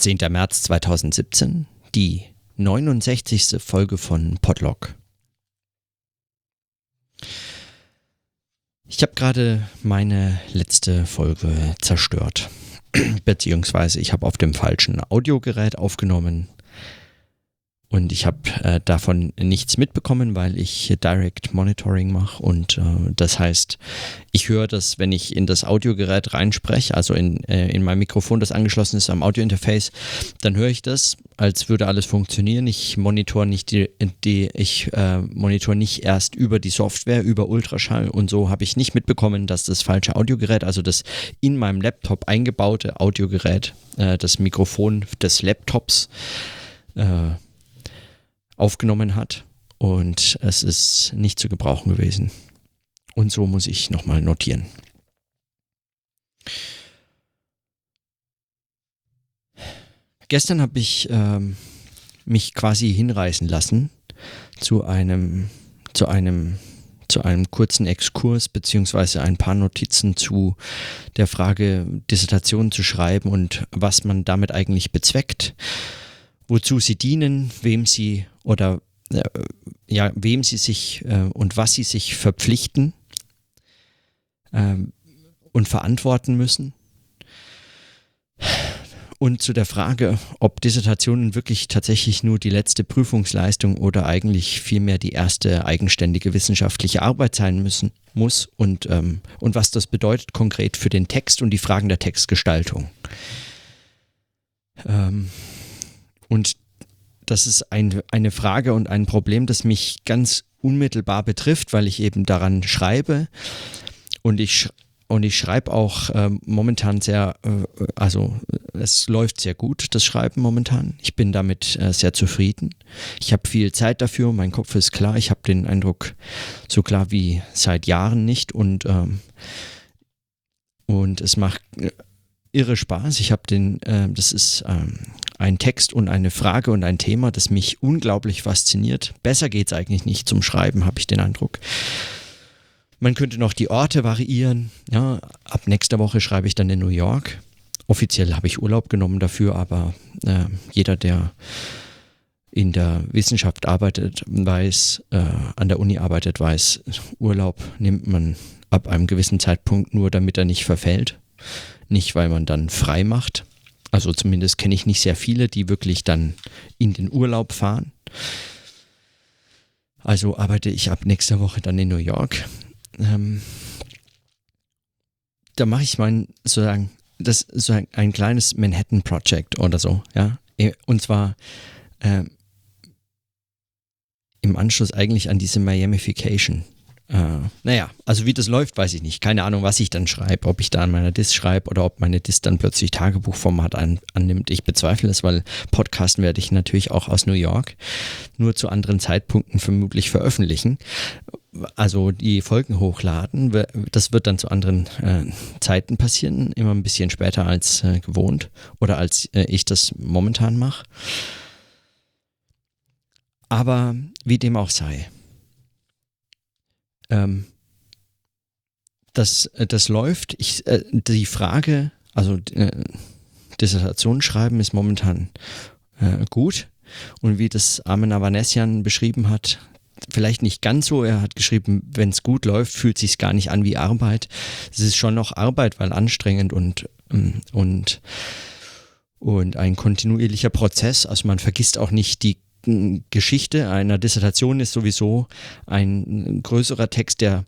10. März 2017, die 69. Folge von Podlog. Ich habe gerade meine letzte Folge zerstört. Beziehungsweise ich habe auf dem falschen Audiogerät aufgenommen. Und ich habe äh, davon nichts mitbekommen, weil ich Direct Monitoring mache. Und äh, das heißt, ich höre das, wenn ich in das Audiogerät reinspreche, also in, äh, in mein Mikrofon, das angeschlossen ist am Audiointerface, dann höre ich das, als würde alles funktionieren. Ich monitor nicht die, die ich äh, monitor nicht erst über die Software, über Ultraschall und so habe ich nicht mitbekommen, dass das falsche Audiogerät, also das in meinem Laptop eingebaute Audiogerät, äh, das Mikrofon des Laptops, äh, aufgenommen hat und es ist nicht zu gebrauchen gewesen. Und so muss ich nochmal notieren. Gestern habe ich ähm, mich quasi hinreißen lassen zu einem, zu einem, zu einem kurzen Exkurs beziehungsweise ein paar Notizen zu der Frage, Dissertationen zu schreiben und was man damit eigentlich bezweckt wozu sie dienen, wem sie oder äh, ja, wem sie sich äh, und was sie sich verpflichten äh, und verantworten müssen. Und zu der Frage, ob Dissertationen wirklich tatsächlich nur die letzte Prüfungsleistung oder eigentlich vielmehr die erste eigenständige wissenschaftliche Arbeit sein müssen, muss und, ähm, und was das bedeutet konkret für den Text und die Fragen der Textgestaltung. Ähm, und das ist ein, eine Frage und ein Problem, das mich ganz unmittelbar betrifft, weil ich eben daran schreibe. Und ich, und ich schreibe auch äh, momentan sehr, äh, also es läuft sehr gut, das Schreiben momentan. Ich bin damit äh, sehr zufrieden. Ich habe viel Zeit dafür, mein Kopf ist klar. Ich habe den Eindruck, so klar wie seit Jahren nicht. Und, ähm, und es macht äh, irre Spaß. Ich habe den, äh, das ist ähm, ein Text und eine Frage und ein Thema, das mich unglaublich fasziniert. Besser geht es eigentlich nicht zum Schreiben, habe ich den Eindruck. Man könnte noch die Orte variieren. Ja, ab nächster Woche schreibe ich dann in New York. Offiziell habe ich Urlaub genommen dafür, aber äh, jeder, der in der Wissenschaft arbeitet, weiß, äh, an der Uni arbeitet, weiß, Urlaub nimmt man ab einem gewissen Zeitpunkt nur, damit er nicht verfällt. Nicht, weil man dann frei macht, also zumindest kenne ich nicht sehr viele, die wirklich dann in den Urlaub fahren. Also arbeite ich ab nächster Woche dann in New York. Ähm, da mache ich mein sozusagen das so ein, ein, kleines Manhattan Project oder so, ja. Und zwar äh, im Anschluss eigentlich an diese Miamification. Äh, naja, also wie das läuft, weiß ich nicht. Keine Ahnung, was ich dann schreibe. Ob ich da an meiner Disk schreibe oder ob meine Disk dann plötzlich Tagebuchformat an, annimmt. Ich bezweifle es, weil Podcasten werde ich natürlich auch aus New York nur zu anderen Zeitpunkten vermutlich veröffentlichen. Also die Folgen hochladen, das wird dann zu anderen äh, Zeiten passieren, immer ein bisschen später als äh, gewohnt oder als äh, ich das momentan mache. Aber wie dem auch sei ähm, das, äh, das läuft. Ich, äh, die Frage, also äh, Dissertation schreiben ist momentan äh, gut. Und wie das Armin Avanesian beschrieben hat, vielleicht nicht ganz so. Er hat geschrieben, wenn es gut läuft, fühlt sich gar nicht an wie Arbeit. Es ist schon noch Arbeit, weil anstrengend und, ähm, und, und ein kontinuierlicher Prozess. Also man vergisst auch nicht die Geschichte einer Dissertation ist sowieso ein größerer Text, der,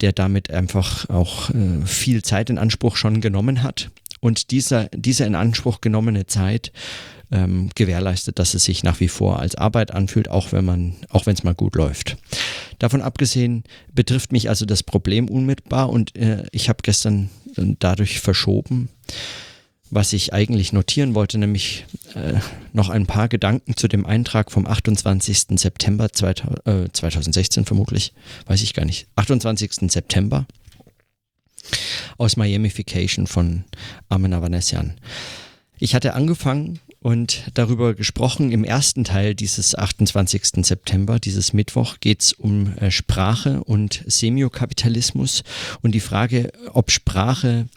der damit einfach auch äh, viel Zeit in Anspruch schon genommen hat. Und dieser, diese in Anspruch genommene Zeit ähm, gewährleistet, dass es sich nach wie vor als Arbeit anfühlt, auch wenn man, auch wenn es mal gut läuft. Davon abgesehen betrifft mich also das Problem unmittelbar und äh, ich habe gestern dadurch verschoben, was ich eigentlich notieren wollte, nämlich äh, noch ein paar Gedanken zu dem Eintrag vom 28. September 2000, äh, 2016 vermutlich, weiß ich gar nicht, 28. September aus Miamification von Armin Avanesian. Ich hatte angefangen und darüber gesprochen. Im ersten Teil dieses 28. September, dieses Mittwoch, geht es um äh, Sprache und Semiokapitalismus und die Frage, ob Sprache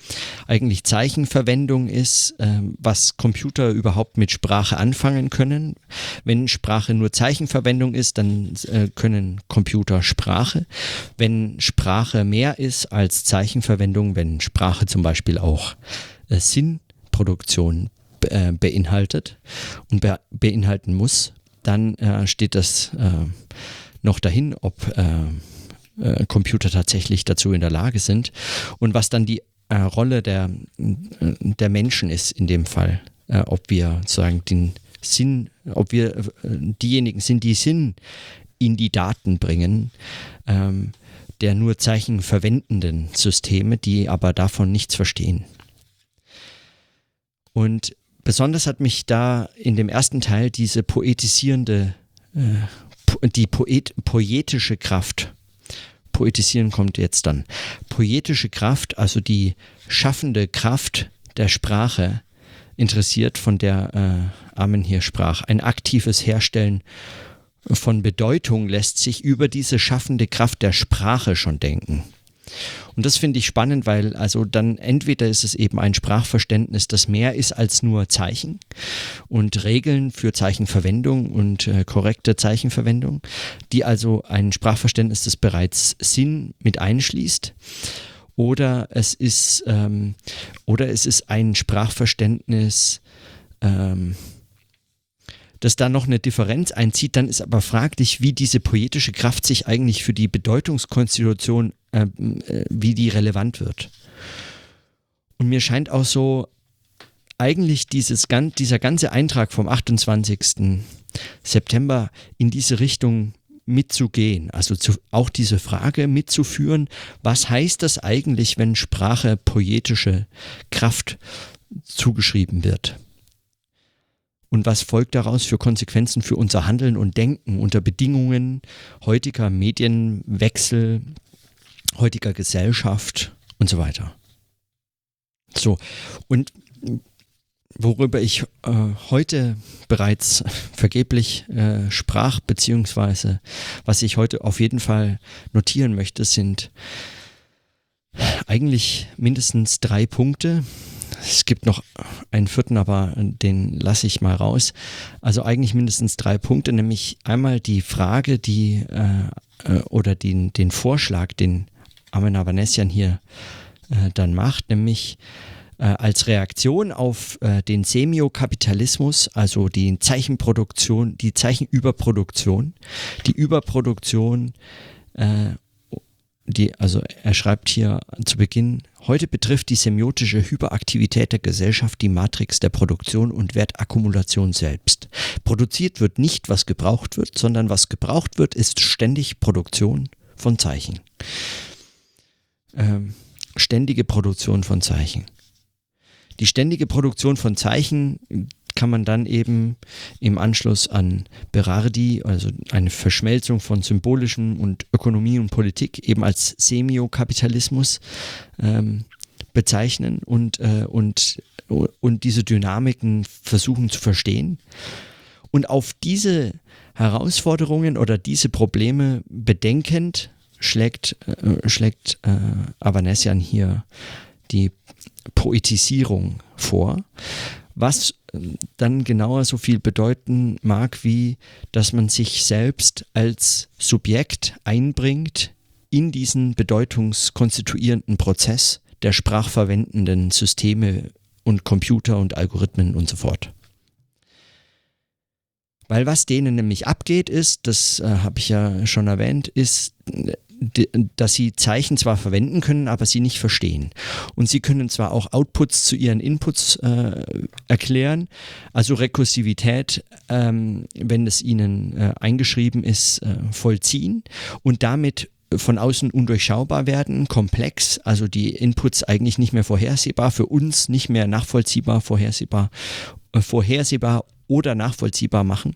eigentlich Zeichenverwendung ist, äh, was Computer überhaupt mit Sprache anfangen können. Wenn Sprache nur Zeichenverwendung ist, dann äh, können Computer Sprache. Wenn Sprache mehr ist als Zeichenverwendung, wenn Sprache zum Beispiel auch äh, Sinnproduktion äh, beinhaltet und be beinhalten muss, dann äh, steht das äh, noch dahin, ob äh, Computer tatsächlich dazu in der Lage sind und was dann die Rolle der, der Menschen ist in dem Fall, ob wir sozusagen den Sinn, ob wir diejenigen sind, die Sinn in die Daten bringen, ähm, der nur Zeichen verwendenden Systeme, die aber davon nichts verstehen. Und besonders hat mich da in dem ersten Teil diese poetisierende, äh, die Poet, poetische Kraft, poetisieren kommt jetzt dann, poetische Kraft, also die schaffende Kraft der Sprache interessiert, von der äh, Amen hier sprach. Ein aktives Herstellen von Bedeutung lässt sich über diese schaffende Kraft der Sprache schon denken. Und das finde ich spannend, weil also dann entweder ist es eben ein Sprachverständnis, das mehr ist als nur Zeichen und Regeln für Zeichenverwendung und äh, korrekte Zeichenverwendung, die also ein Sprachverständnis, das bereits Sinn mit einschließt. Oder es ist, ähm, oder es ist ein Sprachverständnis, ähm, dass da noch eine Differenz einzieht, dann ist aber fraglich, wie diese poetische Kraft sich eigentlich für die Bedeutungskonstitution, äh, äh, wie die relevant wird. Und mir scheint auch so, eigentlich dieses, dieser ganze Eintrag vom 28. September in diese Richtung mitzugehen, also zu, auch diese Frage mitzuführen, was heißt das eigentlich, wenn Sprache poetische Kraft zugeschrieben wird? und was folgt daraus für Konsequenzen für unser Handeln und Denken unter Bedingungen heutiger Medienwechsel, heutiger Gesellschaft und so weiter. So, und worüber ich äh, heute bereits vergeblich äh, sprach, beziehungsweise was ich heute auf jeden Fall notieren möchte, sind eigentlich mindestens drei Punkte, es gibt noch einen vierten, aber den lasse ich mal raus. Also eigentlich mindestens drei Punkte, nämlich einmal die Frage, die äh, äh oder den, den Vorschlag, den Amen Avanesian hier äh, dann macht, nämlich äh, als Reaktion auf äh, den Semiokapitalismus, also die Zeichenproduktion, die Zeichenüberproduktion, die Überproduktion äh, die, also er schreibt hier zu Beginn, heute betrifft die semiotische Hyperaktivität der Gesellschaft die Matrix der Produktion und Wertakkumulation selbst. Produziert wird nicht, was gebraucht wird, sondern was gebraucht wird, ist ständig Produktion von Zeichen. Ähm, ständige Produktion von Zeichen. Die ständige Produktion von Zeichen kann man dann eben im Anschluss an Berardi, also eine Verschmelzung von symbolischem und Ökonomie und Politik, eben als Semiokapitalismus ähm, bezeichnen und, äh, und, und diese Dynamiken versuchen zu verstehen. Und auf diese Herausforderungen oder diese Probleme bedenkend schlägt, äh, schlägt äh, Avanesian hier die Poetisierung vor was ähm, dann genauer so viel bedeuten mag, wie dass man sich selbst als Subjekt einbringt in diesen bedeutungskonstituierenden Prozess der sprachverwendenden Systeme und Computer und Algorithmen und so fort. Weil was denen nämlich abgeht ist, das äh, habe ich ja schon erwähnt, ist dass sie Zeichen zwar verwenden können, aber sie nicht verstehen. Und sie können zwar auch Outputs zu ihren Inputs äh, erklären, also Rekursivität, ähm, wenn es ihnen äh, eingeschrieben ist, äh, vollziehen und damit von außen undurchschaubar werden, komplex, also die Inputs eigentlich nicht mehr vorhersehbar, für uns nicht mehr nachvollziehbar, vorhersehbar, äh, vorhersehbar oder nachvollziehbar machen.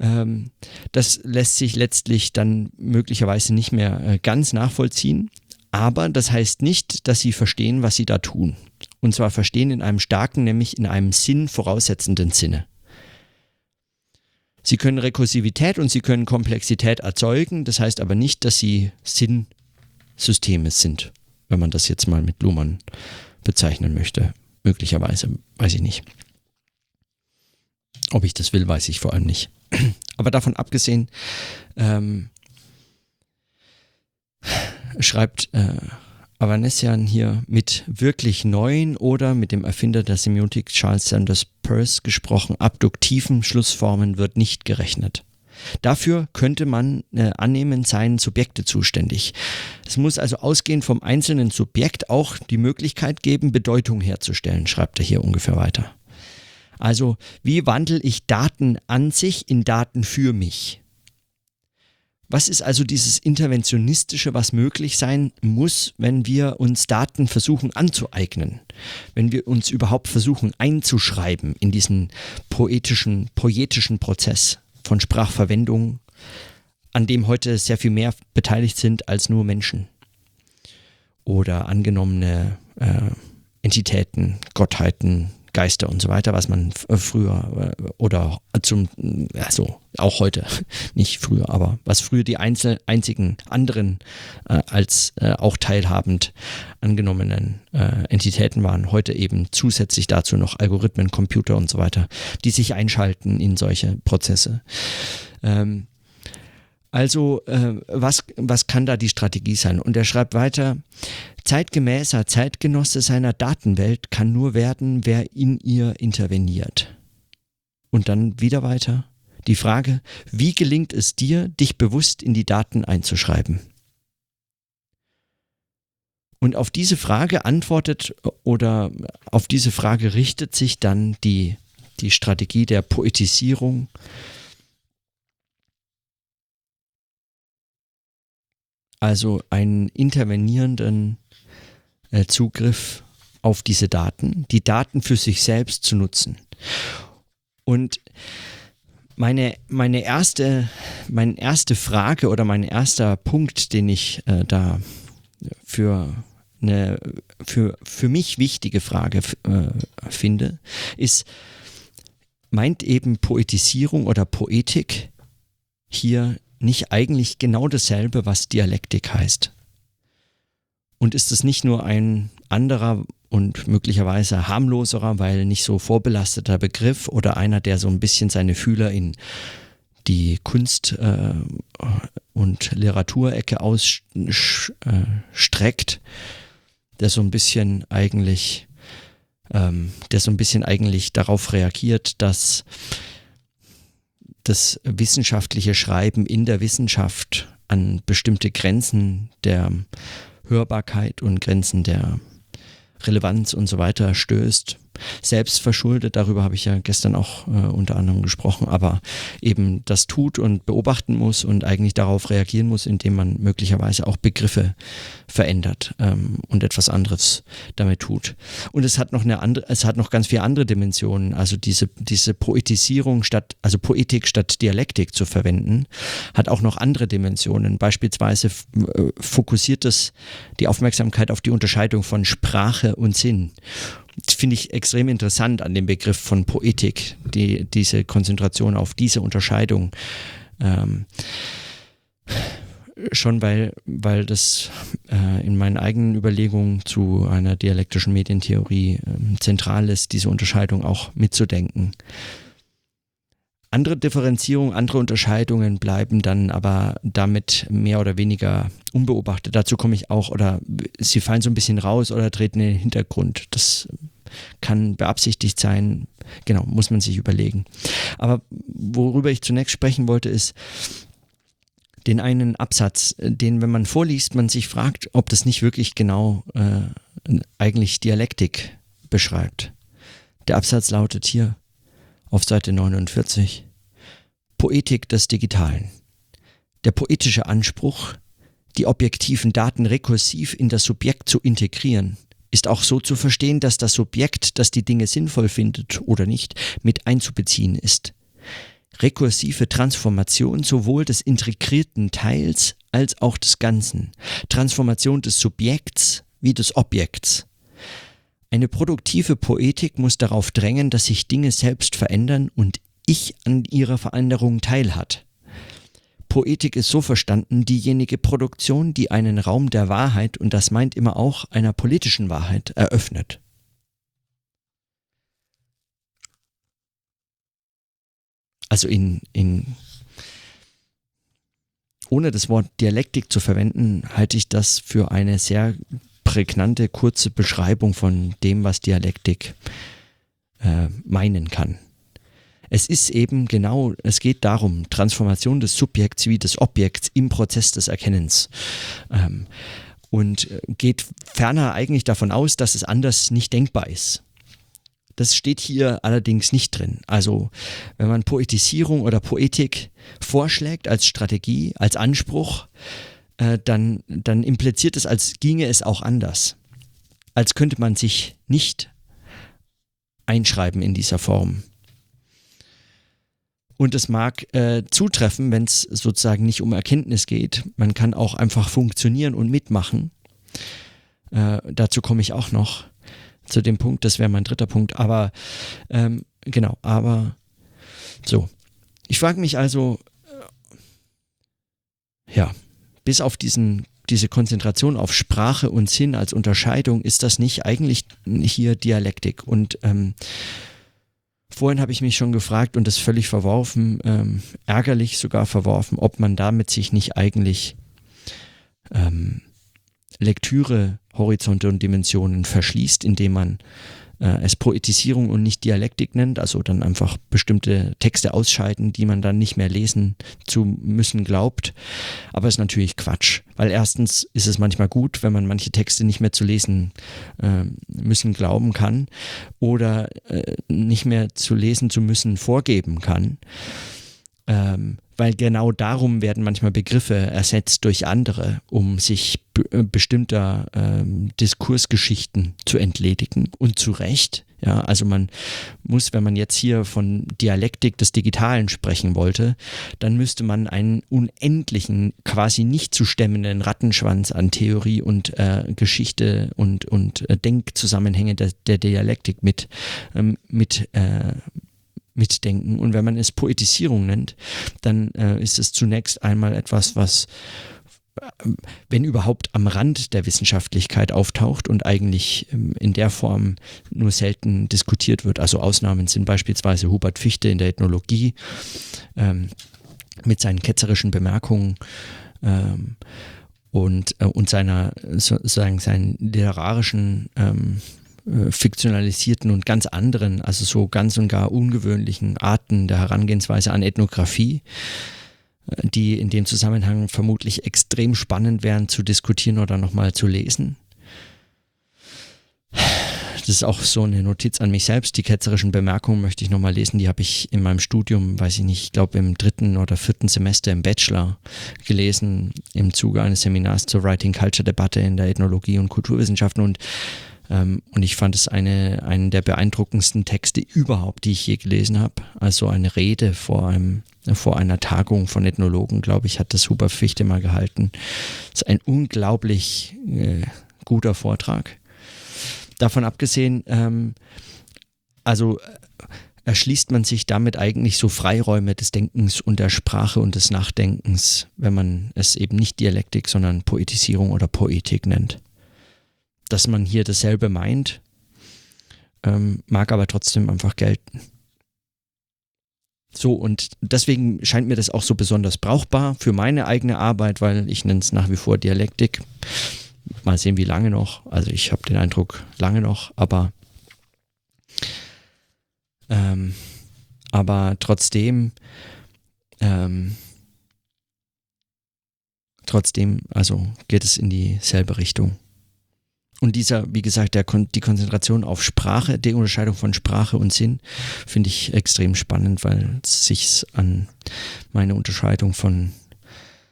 Ähm, das lässt sich letztlich dann möglicherweise nicht mehr äh, ganz nachvollziehen. Aber das heißt nicht, dass sie verstehen, was sie da tun. Und zwar verstehen in einem starken, nämlich in einem Sinn voraussetzenden Sinne. Sie können Rekursivität und sie können Komplexität erzeugen, das heißt aber nicht, dass sie Sinnsysteme sind, wenn man das jetzt mal mit Luhmann bezeichnen möchte. Möglicherweise, weiß ich nicht. Ob ich das will, weiß ich vor allem nicht. Aber davon abgesehen, ähm, schreibt äh, Avanesian hier mit wirklich neuen oder mit dem Erfinder der Semiotik Charles Sanders Peirce gesprochen, abduktiven Schlussformen wird nicht gerechnet. Dafür könnte man äh, annehmen, seien Subjekte zuständig. Es muss also ausgehend vom einzelnen Subjekt auch die Möglichkeit geben, Bedeutung herzustellen, schreibt er hier ungefähr weiter. Also, wie wandle ich Daten an sich in Daten für mich? Was ist also dieses Interventionistische, was möglich sein muss, wenn wir uns Daten versuchen anzueignen? Wenn wir uns überhaupt versuchen einzuschreiben in diesen poetischen, poetischen Prozess von Sprachverwendung, an dem heute sehr viel mehr beteiligt sind als nur Menschen oder angenommene äh, Entitäten, Gottheiten, Geister und so weiter, was man früher äh, oder zum, also auch heute, nicht früher, aber was früher die einzel, einzigen anderen äh, als äh, auch teilhabend angenommenen äh, Entitäten waren, heute eben zusätzlich dazu noch Algorithmen, Computer und so weiter, die sich einschalten in solche Prozesse. Ähm, also äh, was, was kann da die Strategie sein? Und er schreibt weiter, zeitgemäßer Zeitgenosse seiner Datenwelt kann nur werden, wer in ihr interveniert. Und dann wieder weiter. Die Frage, wie gelingt es dir, dich bewusst in die Daten einzuschreiben? Und auf diese Frage antwortet oder auf diese Frage richtet sich dann die, die Strategie der Poetisierung, also einen intervenierenden äh, Zugriff auf diese Daten, die Daten für sich selbst zu nutzen. Und meine, meine, erste, meine erste Frage oder mein erster Punkt, den ich äh, da für eine für, für mich wichtige Frage äh, finde, ist, meint eben Poetisierung oder Poetik hier nicht eigentlich genau dasselbe, was Dialektik heißt? Und ist es nicht nur ein anderer und möglicherweise harmloserer, weil nicht so vorbelasteter Begriff oder einer, der so ein bisschen seine Fühler in die Kunst- äh, und Literaturecke ausstreckt, der so ein bisschen eigentlich, ähm, der so ein bisschen eigentlich darauf reagiert, dass das wissenschaftliche Schreiben in der Wissenschaft an bestimmte Grenzen der Hörbarkeit und Grenzen der Relevanz und so weiter stößt selbst verschuldet, darüber habe ich ja gestern auch äh, unter anderem gesprochen, aber eben das tut und beobachten muss und eigentlich darauf reagieren muss, indem man möglicherweise auch Begriffe verändert ähm, und etwas anderes damit tut. Und es hat noch eine andere, es hat noch ganz viele andere Dimensionen, also diese, diese Poetisierung statt, also Poetik statt Dialektik zu verwenden, hat auch noch andere Dimensionen. Beispielsweise äh, fokussiert es die Aufmerksamkeit auf die Unterscheidung von Sprache und Sinn finde ich extrem interessant an dem Begriff von Poetik, die, diese Konzentration auf diese Unterscheidung. Ähm, schon weil, weil das äh, in meinen eigenen Überlegungen zu einer dialektischen Medientheorie äh, zentral ist, diese Unterscheidung auch mitzudenken. Andere Differenzierungen, andere Unterscheidungen bleiben dann aber damit mehr oder weniger unbeobachtet. Dazu komme ich auch, oder sie fallen so ein bisschen raus oder treten in den Hintergrund. Das kann beabsichtigt sein. Genau, muss man sich überlegen. Aber worüber ich zunächst sprechen wollte, ist, den einen Absatz, den, wenn man vorliest, man sich fragt, ob das nicht wirklich genau äh, eigentlich Dialektik beschreibt. Der Absatz lautet hier, auf Seite 49. Poetik des Digitalen. Der poetische Anspruch, die objektiven Daten rekursiv in das Subjekt zu integrieren, ist auch so zu verstehen, dass das Subjekt, das die Dinge sinnvoll findet oder nicht, mit einzubeziehen ist. Rekursive Transformation sowohl des integrierten Teils als auch des Ganzen. Transformation des Subjekts wie des Objekts. Eine produktive Poetik muss darauf drängen, dass sich Dinge selbst verändern und ich an ihrer Veränderung teilhat. Poetik ist so verstanden diejenige Produktion, die einen Raum der Wahrheit, und das meint immer auch einer politischen Wahrheit, eröffnet. Also in, in ohne das Wort Dialektik zu verwenden, halte ich das für eine sehr prägnante, kurze Beschreibung von dem, was Dialektik äh, meinen kann. Es ist eben genau, es geht darum, Transformation des Subjekts wie des Objekts im Prozess des Erkennens. Ähm, und äh, geht ferner eigentlich davon aus, dass es anders nicht denkbar ist. Das steht hier allerdings nicht drin. Also wenn man Poetisierung oder Poetik vorschlägt als Strategie, als Anspruch, äh, dann, dann impliziert es, als ginge es auch anders. Als könnte man sich nicht einschreiben in dieser Form. Und es mag äh, zutreffen, wenn es sozusagen nicht um Erkenntnis geht. Man kann auch einfach funktionieren und mitmachen. Äh, dazu komme ich auch noch zu dem Punkt, das wäre mein dritter Punkt. Aber ähm, genau, aber so. Ich frage mich also, äh, ja, bis auf diesen, diese Konzentration auf Sprache und Sinn als Unterscheidung, ist das nicht eigentlich hier Dialektik? Und ähm, vorhin habe ich mich schon gefragt und das völlig verworfen, ähm, ärgerlich sogar verworfen, ob man damit sich nicht eigentlich ähm, Lektüre, Horizonte und Dimensionen verschließt, indem man es Poetisierung und nicht Dialektik nennt, also dann einfach bestimmte Texte ausscheiden, die man dann nicht mehr lesen zu müssen glaubt. Aber es ist natürlich Quatsch, weil erstens ist es manchmal gut, wenn man manche Texte nicht mehr zu lesen äh, müssen glauben kann oder äh, nicht mehr zu lesen zu müssen vorgeben kann. Ähm, weil genau darum werden manchmal Begriffe ersetzt durch andere, um sich äh, bestimmter ähm, Diskursgeschichten zu entledigen und zu Recht. Ja, also man muss, wenn man jetzt hier von Dialektik des Digitalen sprechen wollte, dann müsste man einen unendlichen, quasi nicht zu stemmenden Rattenschwanz an Theorie und äh, Geschichte und, und äh, Denkzusammenhänge der, der Dialektik mit, ähm, mit äh, mitdenken. Und wenn man es Poetisierung nennt, dann äh, ist es zunächst einmal etwas, was äh, wenn überhaupt am Rand der Wissenschaftlichkeit auftaucht und eigentlich ähm, in der Form nur selten diskutiert wird. Also Ausnahmen sind beispielsweise Hubert Fichte in der Ethnologie ähm, mit seinen ketzerischen Bemerkungen ähm, und, äh, und seiner sozusagen seinen literarischen ähm, äh, fiktionalisierten und ganz anderen, also so ganz und gar ungewöhnlichen Arten der Herangehensweise an Ethnographie, äh, die in dem Zusammenhang vermutlich extrem spannend wären zu diskutieren oder nochmal zu lesen. Das ist auch so eine Notiz an mich selbst. Die ketzerischen Bemerkungen möchte ich nochmal lesen. Die habe ich in meinem Studium, weiß ich nicht, ich glaube im dritten oder vierten Semester im Bachelor gelesen, im Zuge eines Seminars zur Writing Culture Debatte in der Ethnologie und Kulturwissenschaften. Und ähm, und ich fand es eine, einen der beeindruckendsten Texte überhaupt, die ich je gelesen habe. Also eine Rede vor einem vor einer Tagung von Ethnologen, glaube ich, hat das Huber Fichte mal gehalten. Das ist ein unglaublich äh, guter Vortrag. Davon abgesehen, ähm, also äh, erschließt man sich damit eigentlich so Freiräume des Denkens und der Sprache und des Nachdenkens, wenn man es eben nicht Dialektik, sondern Poetisierung oder Poetik nennt dass man hier dasselbe meint, ähm, mag aber trotzdem einfach gelten. So, und deswegen scheint mir das auch so besonders brauchbar für meine eigene Arbeit, weil ich nenne es nach wie vor Dialektik. Mal sehen, wie lange noch. Also ich habe den Eindruck, lange noch, aber, ähm, aber trotzdem, ähm, trotzdem, also geht es in dieselbe Richtung. Und dieser, wie gesagt, der, die Konzentration auf Sprache, die Unterscheidung von Sprache und Sinn, finde ich extrem spannend, weil es sich an meine Unterscheidung von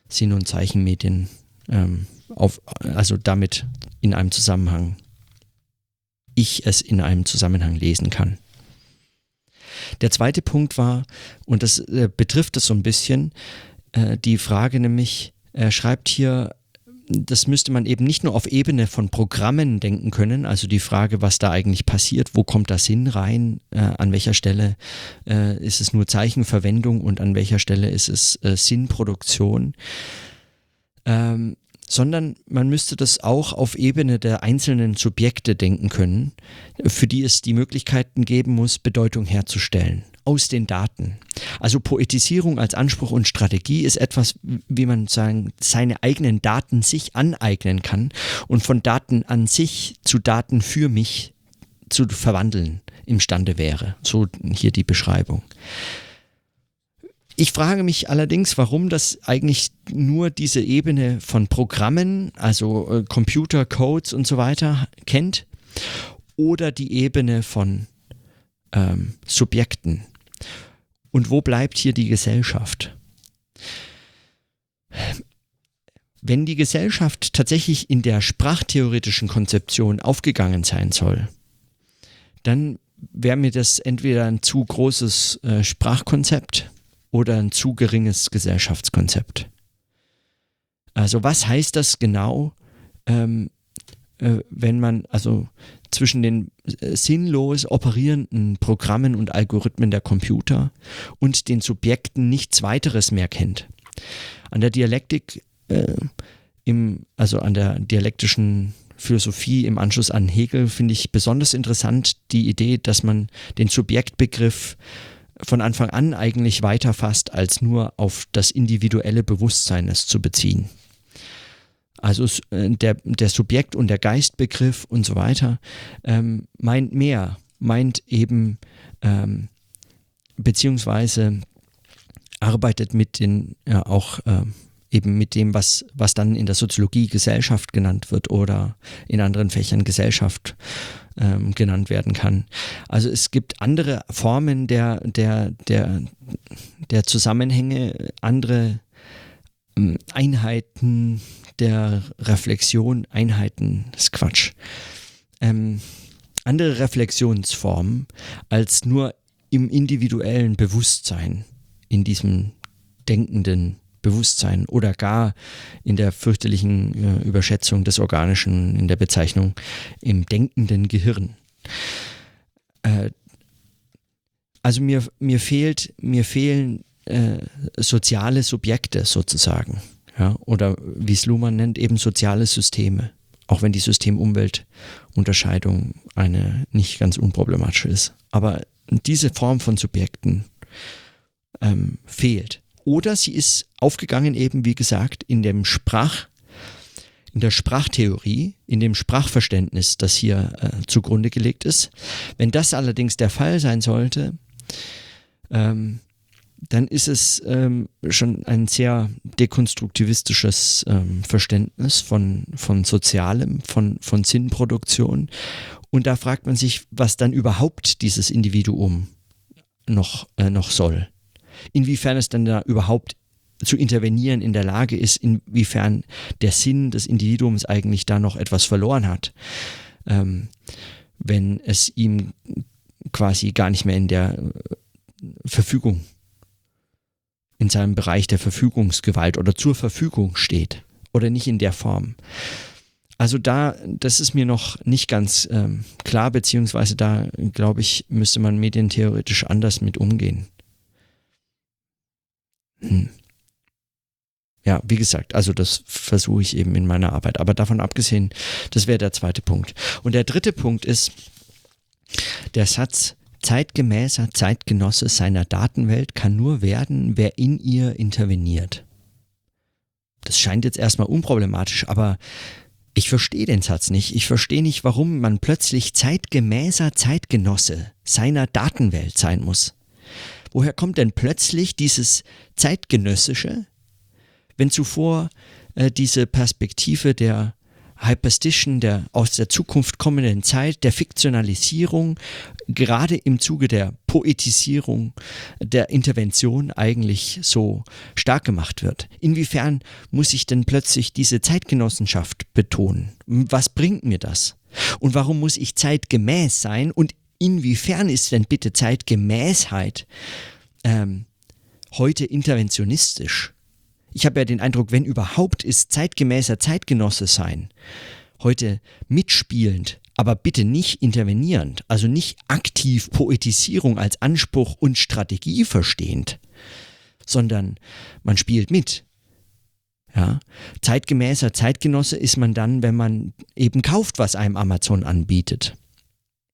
Sinn- und Zeichenmedien ähm, auf, also damit in einem Zusammenhang, ich es in einem Zusammenhang lesen kann. Der zweite Punkt war, und das äh, betrifft es so ein bisschen, äh, die Frage nämlich, er schreibt hier, das müsste man eben nicht nur auf Ebene von Programmen denken können, also die Frage, was da eigentlich passiert, wo kommt das Sinn rein, äh, an welcher Stelle äh, ist es nur Zeichenverwendung und an welcher Stelle ist es äh, Sinnproduktion, ähm, sondern man müsste das auch auf Ebene der einzelnen Subjekte denken können, für die es die Möglichkeiten geben muss, Bedeutung herzustellen aus den Daten. Also Poetisierung als Anspruch und Strategie ist etwas, wie man sagen, seine eigenen Daten sich aneignen kann und von Daten an sich zu Daten für mich zu verwandeln imstande wäre. So hier die Beschreibung. Ich frage mich allerdings, warum das eigentlich nur diese Ebene von Programmen, also äh, Computer, Codes und so weiter kennt oder die Ebene von ähm, Subjekten. Und wo bleibt hier die Gesellschaft? Wenn die Gesellschaft tatsächlich in der sprachtheoretischen Konzeption aufgegangen sein soll, dann wäre mir das entweder ein zu großes äh, Sprachkonzept oder ein zu geringes Gesellschaftskonzept. Also was heißt das genau, ähm, äh, wenn man also zwischen den äh, sinnlos operierenden Programmen und Algorithmen der Computer und den Subjekten nichts weiteres mehr kennt. An der Dialektik, äh, im, also an der dialektischen Philosophie im Anschluss an Hegel finde ich besonders interessant die Idee, dass man den Subjektbegriff von Anfang an eigentlich weiter fasst, als nur auf das individuelle Bewusstsein es zu beziehen. Also äh, der, der Subjekt- und der Geistbegriff und so weiter ähm, meint mehr, meint eben ähm, beziehungsweise arbeitet mit den ja, auch äh, eben mit dem, was, was dann in der Soziologie Gesellschaft genannt wird oder in anderen Fächern Gesellschaft ähm, genannt werden kann. Also es gibt andere Formen der, der, der, der Zusammenhänge, andere ähm, Einheiten der Reflexion, Einheiten, ist Quatsch. Ähm, andere Reflexionsformen als nur im individuellen Bewusstsein, in diesem denkenden Bewusstsein oder gar in der fürchterlichen äh, Überschätzung des Organischen, in der Bezeichnung im denkenden Gehirn. Äh, also mir, mir fehlt, mir fehlen äh, soziale Subjekte sozusagen. Ja, oder wie es Luhmann nennt, eben soziale Systeme. Auch wenn die System-Umwelt-Unterscheidung eine nicht ganz unproblematische ist. Aber diese Form von Subjekten ähm, fehlt. Oder sie ist aufgegangen eben, wie gesagt, in dem Sprach, in der Sprachtheorie, in dem Sprachverständnis, das hier äh, zugrunde gelegt ist. Wenn das allerdings der Fall sein sollte, ähm, dann ist es ähm, schon ein sehr dekonstruktivistisches ähm, Verständnis von, von Sozialem, von, von Sinnproduktion. Und da fragt man sich, was dann überhaupt dieses Individuum noch, äh, noch soll inwiefern es dann da überhaupt zu intervenieren in der Lage ist, inwiefern der Sinn des Individuums eigentlich da noch etwas verloren hat, ähm, wenn es ihm quasi gar nicht mehr in der äh, Verfügung, in seinem Bereich der Verfügungsgewalt oder zur Verfügung steht oder nicht in der Form. Also da, das ist mir noch nicht ganz ähm, klar, beziehungsweise da, glaube ich, müsste man medientheoretisch anders mit umgehen. Hm. Ja, wie gesagt, also das versuche ich eben in meiner Arbeit. Aber davon abgesehen, das wäre der zweite Punkt. Und der dritte Punkt ist der Satz, zeitgemäßer Zeitgenosse seiner Datenwelt kann nur werden, wer in ihr interveniert. Das scheint jetzt erstmal unproblematisch, aber ich verstehe den Satz nicht. Ich verstehe nicht, warum man plötzlich zeitgemäßer Zeitgenosse seiner Datenwelt sein muss. Woher kommt denn plötzlich dieses zeitgenössische, wenn zuvor äh, diese Perspektive der Hyperstition, der aus der Zukunft kommenden Zeit, der Fiktionalisierung, gerade im Zuge der Poetisierung, der Intervention eigentlich so stark gemacht wird. Inwiefern muss ich denn plötzlich diese Zeitgenossenschaft betonen? Was bringt mir das? Und warum muss ich zeitgemäß sein und inwiefern ist denn bitte Zeitgemäßheit ähm, heute interventionistisch? Ich habe ja den Eindruck, wenn überhaupt ist zeitgemäßer Zeitgenosse sein heute mitspielend, aber bitte nicht intervenierend, also nicht aktiv Poetisierung als Anspruch und Strategie verstehend, sondern man spielt mit. Ja, zeitgemäßer Zeitgenosse ist man dann, wenn man eben kauft, was einem Amazon anbietet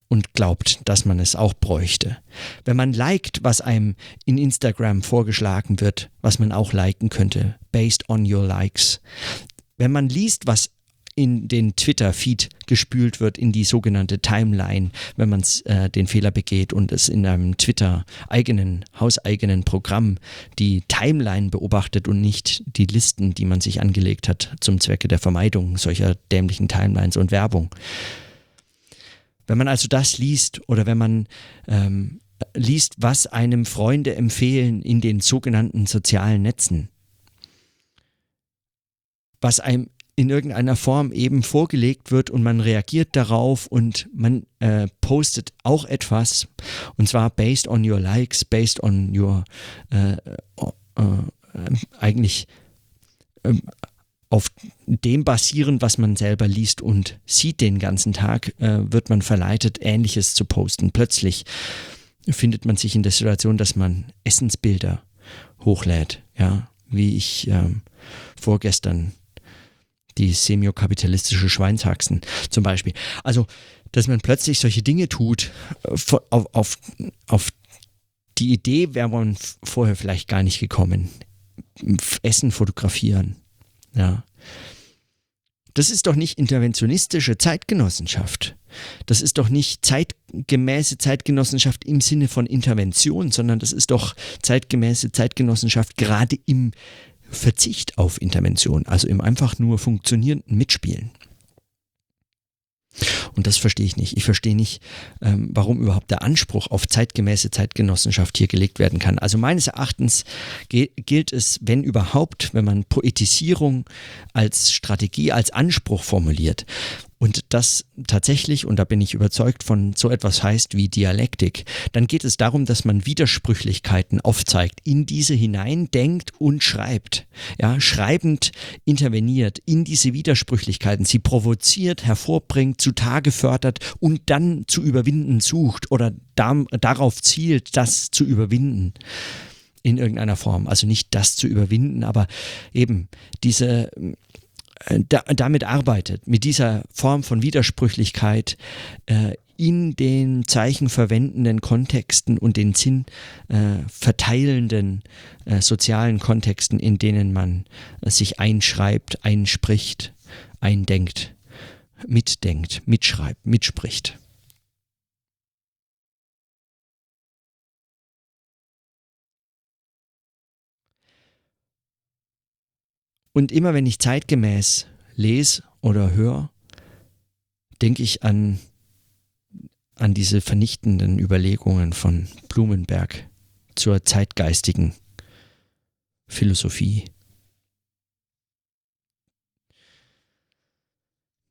und glaubt, dass man es auch bräuchte. Wenn man liked, was einem in Instagram vorgeschlagen wird, was man auch liken könnte, based on your likes. Wenn man liest, was in den Twitter-Feed gespült wird, in die sogenannte Timeline, wenn man äh, den Fehler begeht und es in einem Twitter-eigenen, hauseigenen Programm die Timeline beobachtet und nicht die Listen, die man sich angelegt hat zum Zwecke der Vermeidung solcher dämlichen Timelines und Werbung. Wenn man also das liest oder wenn man ähm, liest, was einem Freunde empfehlen in den sogenannten sozialen Netzen, was einem in irgendeiner Form eben vorgelegt wird und man reagiert darauf und man äh, postet auch etwas. Und zwar based on your likes, based on your äh, äh, äh eigentlich ähm, auf dem basierend, was man selber liest und sieht den ganzen Tag, äh, wird man verleitet, Ähnliches zu posten. Plötzlich findet man sich in der Situation, dass man Essensbilder hochlädt, ja, wie ich ähm, vorgestern die semiokapitalistische Schweinshaxen zum Beispiel. Also, dass man plötzlich solche Dinge tut, äh, auf, auf, auf die Idee wäre man vorher vielleicht gar nicht gekommen. Essen fotografieren. Ja. Das ist doch nicht interventionistische Zeitgenossenschaft. Das ist doch nicht zeitgemäße Zeitgenossenschaft im Sinne von Intervention, sondern das ist doch zeitgemäße Zeitgenossenschaft gerade im Verzicht auf Intervention, also im einfach nur funktionierenden Mitspielen. Und das verstehe ich nicht. Ich verstehe nicht, ähm, warum überhaupt der Anspruch auf zeitgemäße Zeitgenossenschaft hier gelegt werden kann. Also meines Erachtens gilt es, wenn überhaupt, wenn man Poetisierung als Strategie, als Anspruch formuliert, und das tatsächlich, und da bin ich überzeugt von so etwas heißt wie Dialektik, dann geht es darum, dass man Widersprüchlichkeiten aufzeigt, in diese hinein denkt und schreibt. Ja, schreibend interveniert in diese Widersprüchlichkeiten, sie provoziert, hervorbringt, zutage fördert und dann zu überwinden sucht oder da, darauf zielt, das zu überwinden in irgendeiner Form. Also nicht das zu überwinden, aber eben diese da, damit arbeitet, mit dieser Form von Widersprüchlichkeit äh, in den zeichenverwendenden Kontexten und den Sinn äh, verteilenden äh, sozialen Kontexten, in denen man äh, sich einschreibt, einspricht, eindenkt, mitdenkt, mitschreibt, mitspricht. Und immer wenn ich zeitgemäß lese oder höre, denke ich an, an diese vernichtenden Überlegungen von Blumenberg zur zeitgeistigen Philosophie,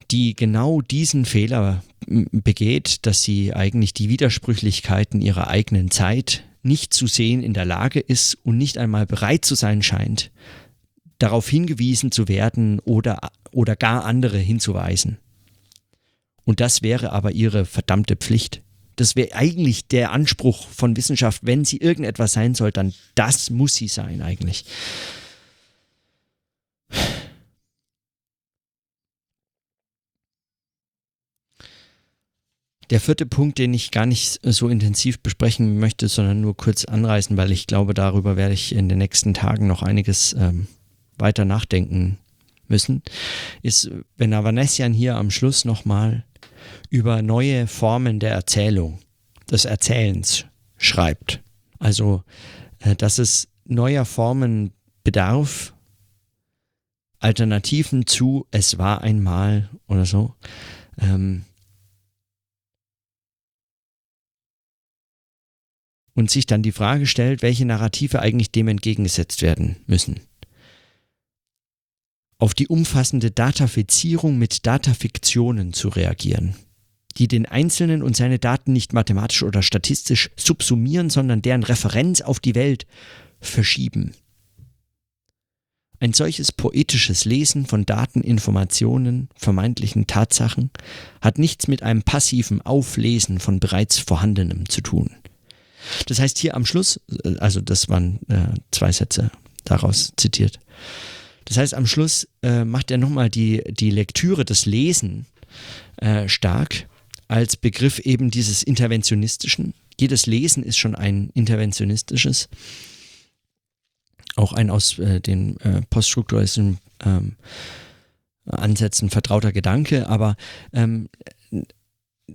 die genau diesen Fehler begeht, dass sie eigentlich die Widersprüchlichkeiten ihrer eigenen Zeit nicht zu sehen in der Lage ist und nicht einmal bereit zu sein scheint, darauf hingewiesen zu werden oder, oder gar andere hinzuweisen. Und das wäre aber ihre verdammte Pflicht. Das wäre eigentlich der Anspruch von Wissenschaft, wenn sie irgendetwas sein soll, dann das muss sie sein eigentlich. Der vierte Punkt, den ich gar nicht so intensiv besprechen möchte, sondern nur kurz anreißen, weil ich glaube, darüber werde ich in den nächsten Tagen noch einiges ähm, weiter nachdenken müssen, ist, wenn Avanessian hier am Schluss nochmal über neue Formen der Erzählung, des Erzählens schreibt. Also, äh, dass es neuer Formen bedarf, Alternativen zu Es war einmal oder so. Ähm, und sich dann die Frage stellt, welche Narrative eigentlich dem entgegengesetzt werden müssen auf die umfassende Datafizierung mit Datafiktionen zu reagieren, die den Einzelnen und seine Daten nicht mathematisch oder statistisch subsumieren, sondern deren Referenz auf die Welt verschieben. ein solches poetisches Lesen von Daten, Informationen, vermeintlichen Tatsachen hat nichts mit einem passiven Auflesen von bereits Vorhandenem zu tun. Das heißt hier am Schluss, äh, also das waren äh, zwei Sätze daraus zitiert. Das heißt am Schluss äh, macht er nochmal die, die Lektüre, das Lesen äh, stark als Begriff eben dieses interventionistischen. Jedes Lesen ist schon ein interventionistisches, auch ein aus äh, den äh, poststrukturalistischen ähm, Ansätzen vertrauter Gedanke, aber ähm,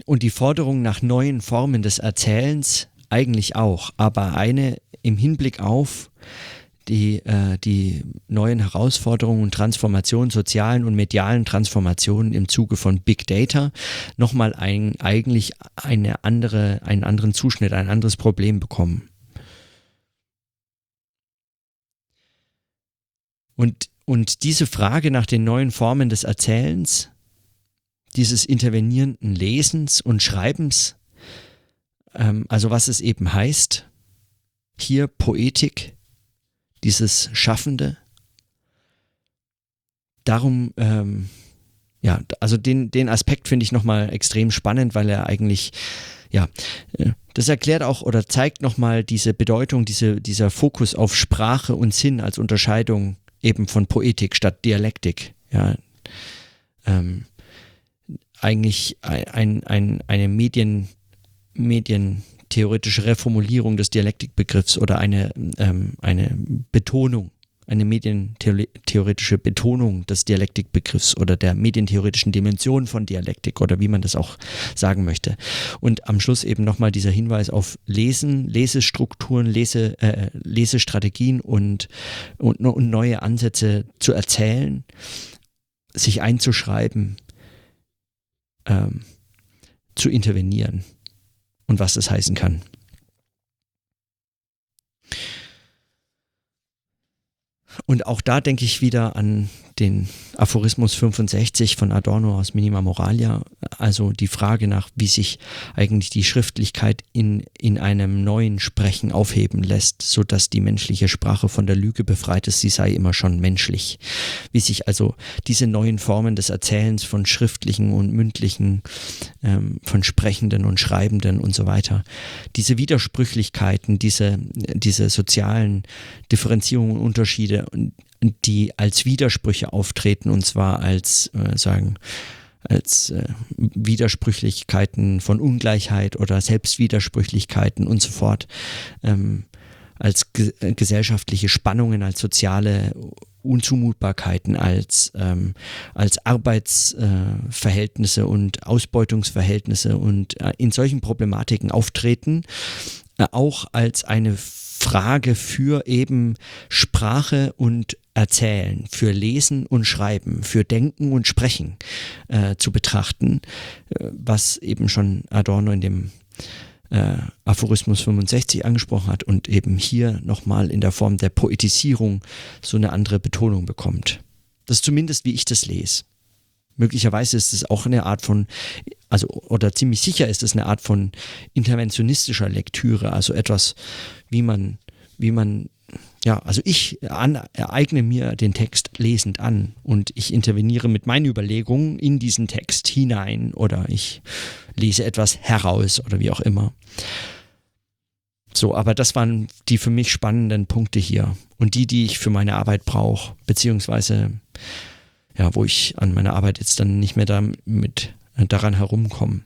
und die Forderung nach neuen Formen des Erzählens eigentlich auch, aber eine im Hinblick auf die, äh, die neuen Herausforderungen und Transformationen, sozialen und medialen Transformationen im Zuge von Big Data nochmal ein, eigentlich eine andere, einen anderen Zuschnitt, ein anderes Problem bekommen. Und, und diese Frage nach den neuen Formen des Erzählens, dieses intervenierenden Lesens und Schreibens, ähm, also was es eben heißt, hier Poetik, dieses Schaffende. Darum, ähm, ja, also den, den Aspekt finde ich nochmal extrem spannend, weil er eigentlich, ja, äh, das erklärt auch oder zeigt nochmal diese Bedeutung, diese, dieser Fokus auf Sprache und Sinn als Unterscheidung eben von Poetik statt Dialektik. Ja, ähm, eigentlich ein, ein, eine Medien, Medien, theoretische Reformulierung des Dialektikbegriffs oder eine, ähm, eine Betonung, eine medientheoretische Betonung des Dialektikbegriffs oder der medientheoretischen Dimension von Dialektik oder wie man das auch sagen möchte. Und am Schluss eben nochmal dieser Hinweis auf Lesen, Lesestrukturen, Lese, äh, Lesestrategien und, und, und neue Ansätze zu erzählen, sich einzuschreiben, ähm, zu intervenieren und was das heißen kann. Und auch da denke ich wieder an den Aphorismus 65 von Adorno aus Minima Moralia, also die Frage nach, wie sich eigentlich die Schriftlichkeit in, in einem neuen Sprechen aufheben lässt, so dass die menschliche Sprache von der Lüge befreit ist, sie sei immer schon menschlich. Wie sich also diese neuen Formen des Erzählens von schriftlichen und mündlichen, ähm, von Sprechenden und Schreibenden und so weiter, diese Widersprüchlichkeiten, diese, diese sozialen Differenzierungen und Unterschiede die als Widersprüche auftreten und zwar als äh, sagen als äh, Widersprüchlichkeiten von Ungleichheit oder Selbstwidersprüchlichkeiten und so fort, ähm, als ge äh, gesellschaftliche Spannungen, als soziale Unzumutbarkeiten, als, ähm, als Arbeitsverhältnisse äh, und Ausbeutungsverhältnisse und äh, in solchen Problematiken auftreten, äh, auch als eine Frage für eben Sprache und Erzählen, für Lesen und Schreiben, für Denken und Sprechen äh, zu betrachten, äh, was eben schon Adorno in dem äh, Aphorismus 65 angesprochen hat und eben hier nochmal in der Form der Poetisierung so eine andere Betonung bekommt. Das ist zumindest, wie ich das lese. Möglicherweise ist es auch eine Art von, also oder ziemlich sicher ist es eine Art von interventionistischer Lektüre, also etwas, wie man, wie man, ja, also ich an, ereigne mir den Text lesend an und ich interveniere mit meinen Überlegungen in diesen Text hinein oder ich lese etwas heraus oder wie auch immer. So, aber das waren die für mich spannenden Punkte hier und die, die ich für meine Arbeit brauche, beziehungsweise ja, wo ich an meiner Arbeit jetzt dann nicht mehr damit daran herumkomme.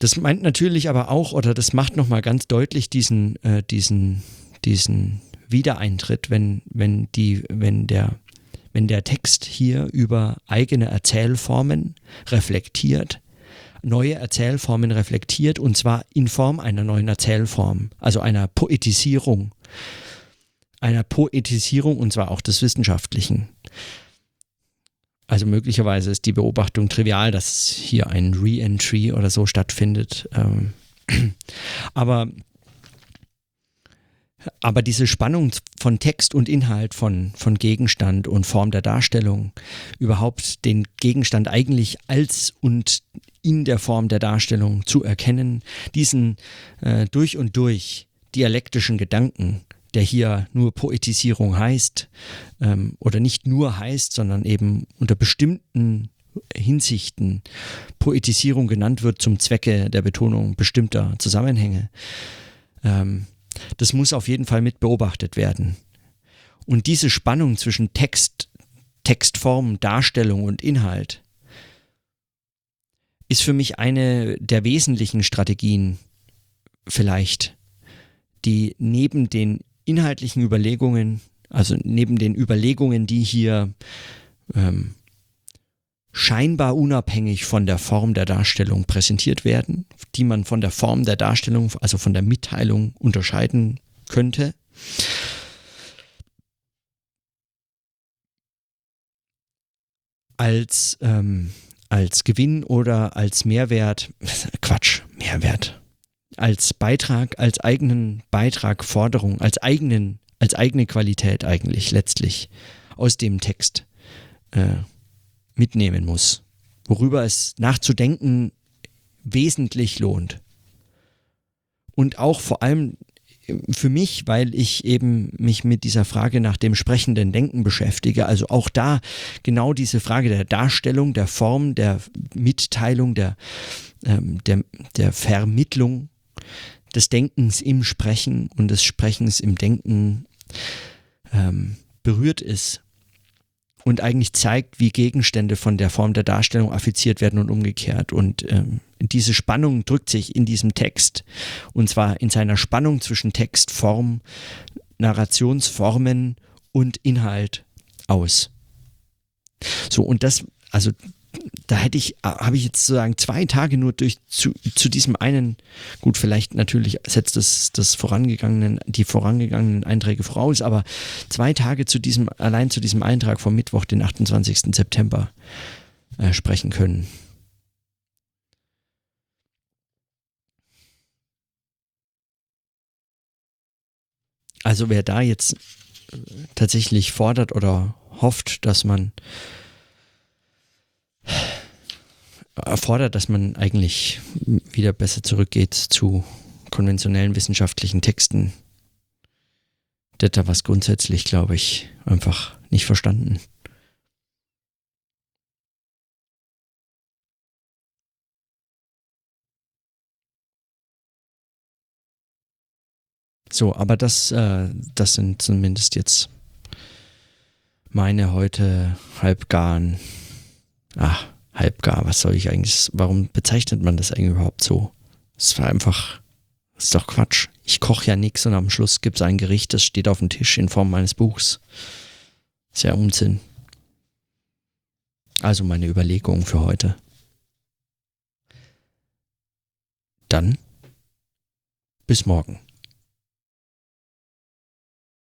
Das meint natürlich aber auch, oder das macht nochmal ganz deutlich diesen, äh, diesen, diesen Wiedereintritt, wenn, wenn die, wenn der, wenn der Text hier über eigene Erzählformen reflektiert, neue Erzählformen reflektiert und zwar in Form einer neuen Erzählform, also einer Poetisierung einer Poetisierung und zwar auch des Wissenschaftlichen. Also möglicherweise ist die Beobachtung trivial, dass hier ein Re-Entry oder so stattfindet. Ähm, aber, aber diese Spannung von Text und Inhalt, von, von Gegenstand und Form der Darstellung, überhaupt den Gegenstand eigentlich als und in der Form der Darstellung zu erkennen, diesen äh, durch und durch dialektischen Gedanken, der hier nur Poetisierung heißt ähm, oder nicht nur heißt, sondern eben unter bestimmten Hinsichten Poetisierung genannt wird zum Zwecke der Betonung bestimmter Zusammenhänge. Ähm, das muss auf jeden Fall mit beobachtet werden. Und diese Spannung zwischen Text, Textform, Darstellung und Inhalt ist für mich eine der wesentlichen Strategien vielleicht, die neben den inhaltlichen Überlegungen, also neben den Überlegungen, die hier ähm, scheinbar unabhängig von der Form der Darstellung präsentiert werden, die man von der Form der Darstellung, also von der Mitteilung unterscheiden könnte. Als, ähm, als Gewinn oder als Mehrwert, Quatsch, Mehrwert, als Beitrag, als eigenen Beitrag, Forderung, als eigenen, als eigene Qualität eigentlich letztlich aus dem Text äh, mitnehmen muss, worüber es nachzudenken wesentlich lohnt. Und auch vor allem für mich, weil ich eben mich mit dieser Frage nach dem sprechenden Denken beschäftige. Also auch da genau diese Frage der Darstellung, der Form, der Mitteilung, der, ähm, der, der Vermittlung des Denkens im Sprechen und des Sprechens im Denken ähm, berührt ist und eigentlich zeigt, wie Gegenstände von der Form der Darstellung affiziert werden und umgekehrt. Und ähm, diese Spannung drückt sich in diesem Text und zwar in seiner Spannung zwischen Text, Form, Narrationsformen und Inhalt aus. So, und das, also da hätte ich, äh, habe ich jetzt sozusagen zwei Tage nur durch zu, zu diesem einen, gut, vielleicht natürlich setzt das, das vorangegangenen, die vorangegangenen Einträge voraus, aber zwei Tage zu diesem, allein zu diesem Eintrag vom Mittwoch, den 28. September, äh, sprechen können. Also wer da jetzt äh, tatsächlich fordert oder hofft, dass man erfordert, dass man eigentlich wieder besser zurückgeht zu konventionellen wissenschaftlichen Texten. Das hat was grundsätzlich, glaube ich, einfach nicht verstanden. So, aber das, äh, das sind zumindest jetzt meine heute halbgaren, ach, halbgar. Was soll ich eigentlich, warum bezeichnet man das eigentlich überhaupt so? Es war einfach, das ist doch Quatsch. Ich koche ja nichts und am Schluss gibt es ein Gericht, das steht auf dem Tisch in Form meines Buchs. Sehr Unsinn. Also meine Überlegungen für heute. Dann bis morgen.